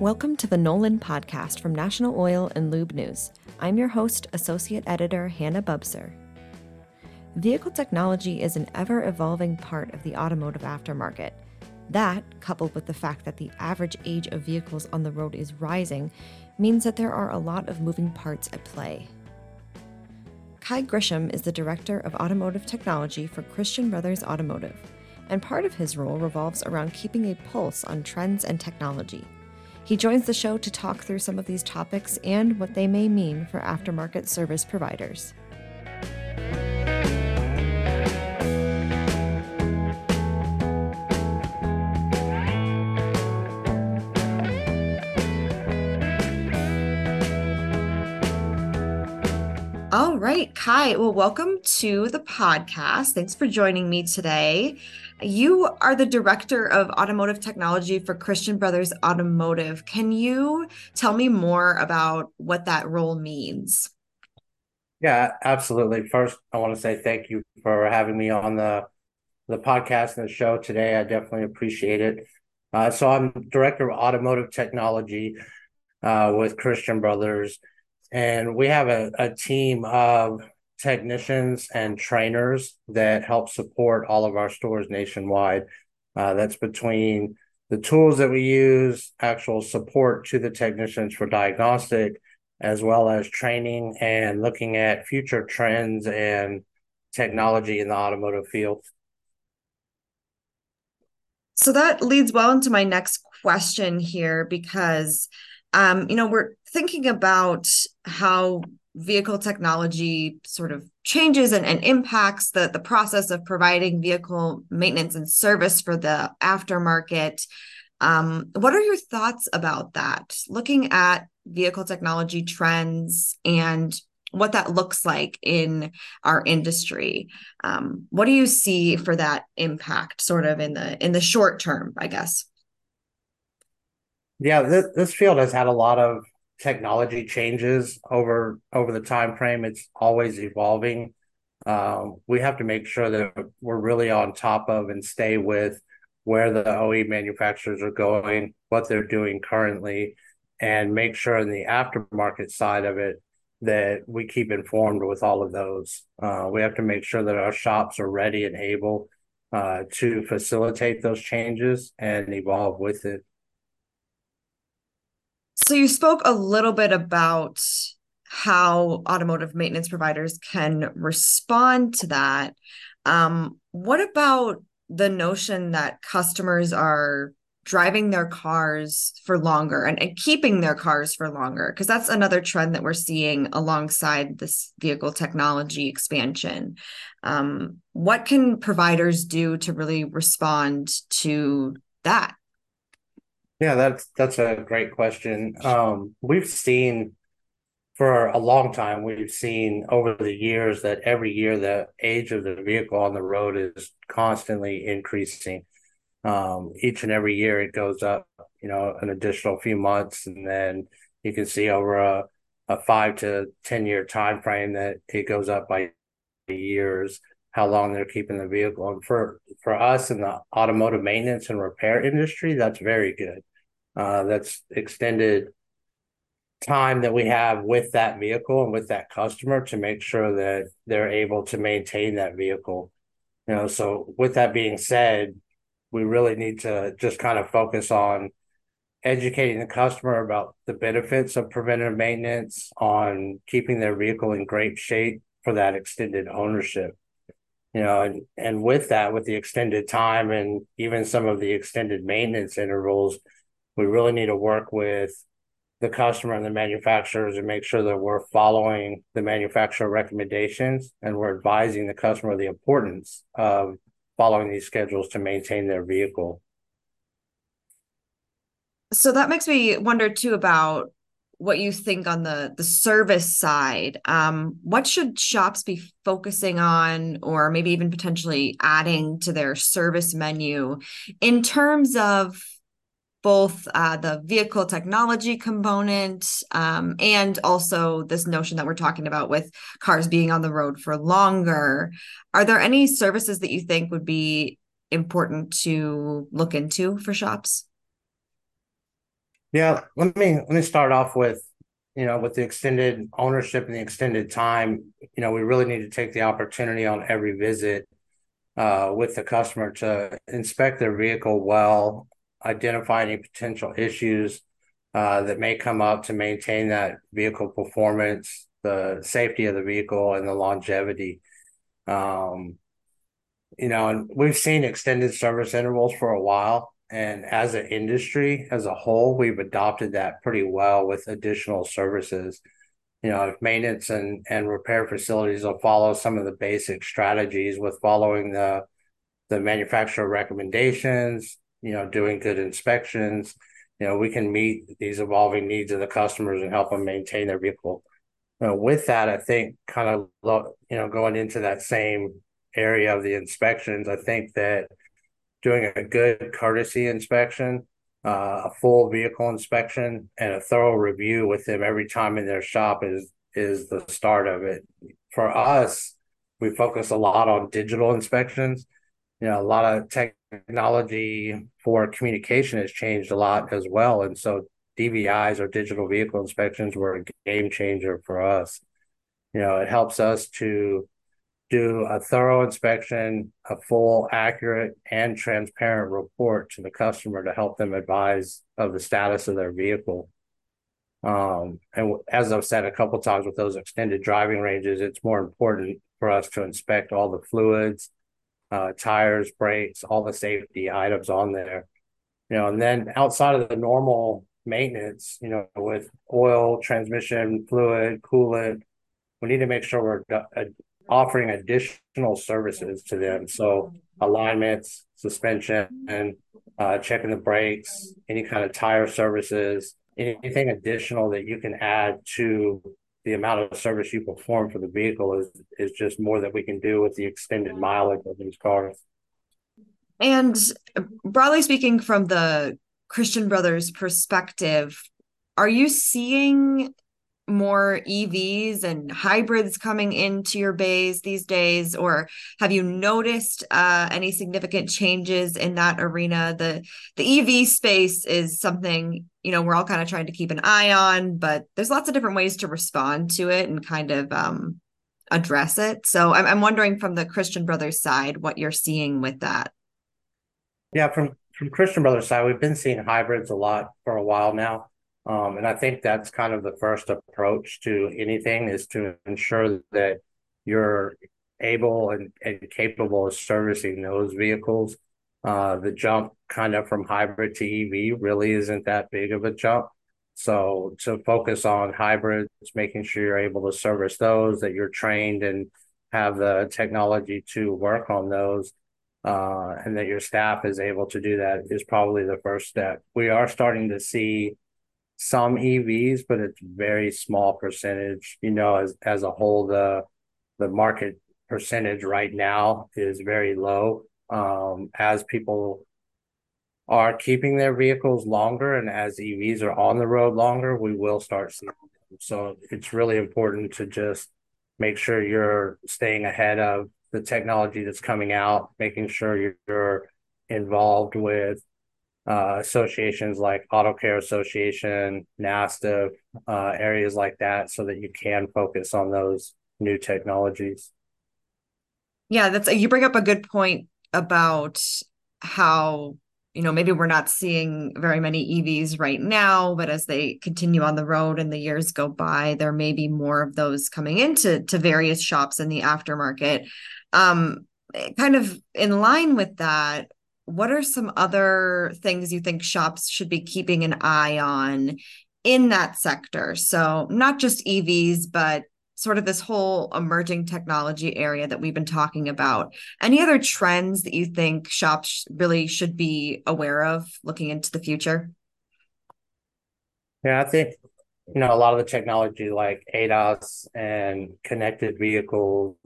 Welcome to the NOLN podcast from National Oil and Lube News. I'm your host, Associate Editor Hannah Bubser. Vehicle technology is an ever evolving part of the automotive aftermarket. That, coupled with the fact that the average age of vehicles on the road is rising, means that there are a lot of moving parts at play. Kye Grisham is the Director of Automotive Technology for Christian Brothers Automotive, and part of his role revolves around keeping a pulse on trends and technology. He joins the show to talk through some of these topics and what they may mean for aftermarket service providers. Right, Kye. Well, welcome to the podcast. Thanks for joining me today. You are the director of automotive technology for Christian Brothers Automotive. Can you tell me more about what that role means? Yeah, absolutely. First, I want to say thank you for having me on the the podcast and the show today. I definitely appreciate it. Uh, so, I'm director of automotive technology uh, with Christian Brothers, and we have a, a team of technicians and trainers that help support all of our stores nationwide. Uh, that's between the tools that we use, actual support to the technicians for diagnostic, as well as training and looking at future trends and technology in the automotive field. So that leads well into my next question here because um, you know, we're thinking about how vehicle technology sort of changes and, and impacts the, the process of providing vehicle maintenance and service for the aftermarket. Um, what are your thoughts about that? Looking at vehicle technology trends and what that looks like in our industry. Um, what do you see for that impact, sort of in the in the short term, I guess? Yeah, this, this field has had a lot of technology changes over over the time frame. It's always evolving. Um, we have to make sure that we're really on top of and stay with where the OE manufacturers are going, what they're doing currently, and make sure in the aftermarket side of it that we keep informed with all of those. Uh, we have to make sure that our shops are ready and able uh, to facilitate those changes and evolve with it. So you spoke a little bit about how automotive maintenance providers can respond to that. Um, what about the notion that customers are driving their cars for longer and, and keeping their cars for longer? Because that's another trend that we're seeing alongside this vehicle technology expansion. Um, what can providers do to really respond to that? Yeah, that's that's a great question. Um, we've seen for a long time, we've seen over the years that every year the age of the vehicle on the road is constantly increasing. Um, each and every year it goes up, you know, an additional few months, and then you can see over a, a five to ten year time frame that it goes up by years how long they're keeping the vehicle. And for for us in the automotive maintenance and repair industry, that's very good. Uh, that's extended time that we have with that vehicle and with that customer to make sure that they're able to maintain that vehicle. You know, so with that being said, we really need to just kind of focus on educating the customer about the benefits of preventive maintenance, on keeping their vehicle in great shape for that extended ownership. You know, and, and with that, with the extended time and even some of the extended maintenance intervals, we really need to work with the customer and the manufacturers and make sure that we're following the manufacturer recommendations and we're advising the customer the importance of following these schedules to maintain their vehicle. So that makes me wonder too about what you think on the the service side. Um, what should shops be focusing on, or maybe even potentially adding to their service menu in terms of both uh, the vehicle technology component um, and also this notion that we're talking about with cars being on the road for longer. Are there any services that you think would be important to look into for shops? Yeah, let me let me start off with, you know, with the extended ownership and the extended time, you know, we really need to take the opportunity on every visit uh, with the customer to inspect their vehicle well, identify any potential issues uh, that may come up to maintain that vehicle performance, the safety of the vehicle, and the longevity. Um, you know, and we've seen extended service intervals for a while. And as an industry as a whole, we've adopted that pretty well with additional services. You know, if maintenance and, and repair facilities will follow some of the basic strategies with following the the manufacturer recommendations, you know, doing good inspections, you know, we can meet these evolving needs of the customers and help them maintain their vehicle. You know, with that, I think kind of you know going into that same area of the inspections, I think that doing a good courtesy inspection, uh, a full vehicle inspection, and a thorough review with them every time in their shop is is the start of it. For us, we focus a lot on digital inspections. You know, a lot of technology for communication has changed a lot as well, and so DVIs or digital vehicle inspections were a game changer for us. You know, it helps us to do a thorough inspection, a full, accurate, and transparent report to the customer to help them advise of the status of their vehicle. Um, and as I've said a couple times with those extended driving ranges, it's more important for us to inspect all the fluids, uh, tires, brakes, all the safety items on there. You know, and then outside of the normal maintenance, you know, with oil, transmission, fluid, coolant, we need to make sure we're uh, offering additional services to them. So alignments, suspension, and uh, checking the brakes, any kind of tire services, anything additional that you can add to the amount of service you perform for the vehicle is is just more that we can do with the extended mileage of these cars. And broadly speaking, from the Christian Brothers perspective, are you seeing more EVs and hybrids coming into your bays these days, or have you noticed uh, any significant changes in that arena? The the EV space is something you know we're all kind of trying to keep an eye on, but there's lots of different ways to respond to it and kind of um, address it. So I'm, I'm wondering from the Christian Brothers side what you're seeing with that. Yeah, from from Christian Brothers side, we've been seeing hybrids a lot for a while now. Um, and I think that's kind of the first approach to anything is to ensure that you're able and, and capable of servicing those vehicles. Uh, the jump kind of from hybrid to EV really isn't that big of a jump. So to focus on hybrids, making sure you're able to service those, that you're trained and have the technology to work on those, uh, and that your staff is able to do that is probably the first step. We are starting to see some EVs, but it's very small percentage. You know, as as a whole, the the market percentage right now is very low. Um, as people are keeping their vehicles longer and as EVs are on the road longer, we will start seeing them. So it's really important to just make sure you're staying ahead of the technology that's coming out, making sure you're involved with uh, associations like Auto Care Association, NASTF, uh, areas like that, so that you can focus on those new technologies. Yeah, that's you bring up a good point about how you know maybe we're not seeing very many EVs right now, but as they continue on the road and the years go by, there may be more of those coming into to various shops in the aftermarket. Um, kind of in line with that, what are some other things you think shops should be keeping an eye on in that sector? So, not just EVs, but sort of this whole emerging technology area that we've been talking about. Any other trends that you think shops really should be aware of looking into the future? Yeah, I think you know a lot of the technology like ADAS and connected vehicles,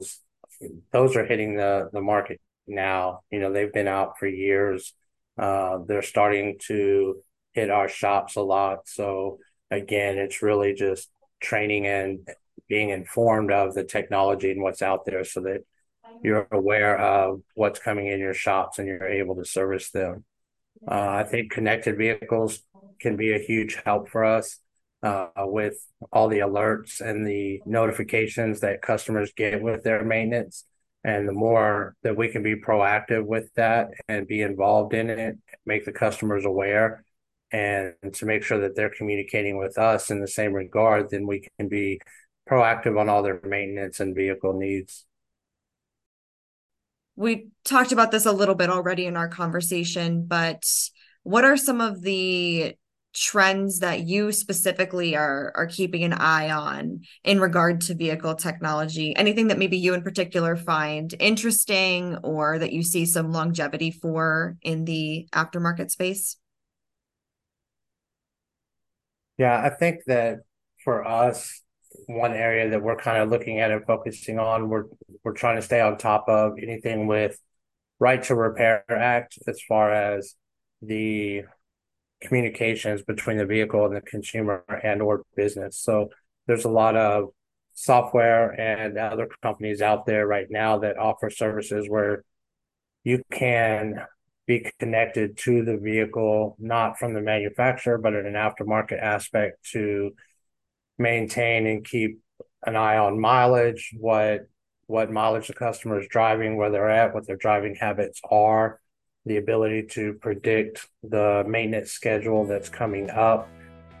those are hitting the the market now. You know, they've been out for years. Uh, they're starting to hit our shops a lot. So again, it's really just training and being informed of the technology and what's out there so that you're aware of what's coming in your shops and you're able to service them. Uh, I think connected vehicles can be a huge help for us uh, with all the alerts and the notifications that customers get with their maintenance. And the more that we can be proactive with that and be involved in it, make the customers aware, and to make sure that they're communicating with us in the same regard, then we can be proactive on all their maintenance and vehicle needs. We talked about this a little bit already in our conversation, but what are some of the trends that you specifically are are keeping an eye on in regard to vehicle technology? Anything that maybe you in particular find interesting or that you see some longevity for in the aftermarket space? Yeah i think that for us one area that we're kind of looking at and focusing on we're we're trying to stay on top of anything with right to repair act as far as the communications between the vehicle and the consumer and or business. So there's a lot of software and other companies out there right now that offer services where you can be connected to the vehicle, not from the manufacturer, but in an aftermarket aspect to maintain and keep an eye on mileage, what what mileage the customer is driving, where they're at, what their driving habits are, the ability to predict the maintenance schedule that's coming up.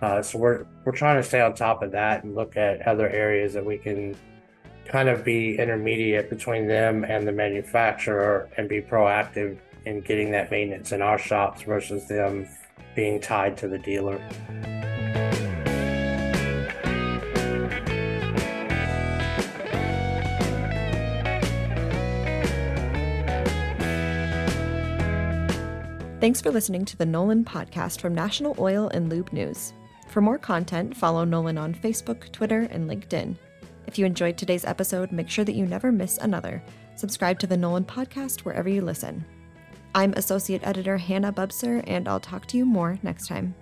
Uh, so we're we're trying to stay on top of that and look at other areas that we can kind of be intermediate between them and the manufacturer and be proactive in getting that maintenance in our shops versus them being tied to the dealer. Thanks for listening to the NOLN podcast from National Oil and Lube News. For more content, follow NOLN on Facebook, Twitter, and LinkedIn. If you enjoyed today's episode, make sure that you never miss another. Subscribe to the NOLN podcast wherever you listen. I'm Associate Editor Hannah Bubser, and I'll talk to you more next time.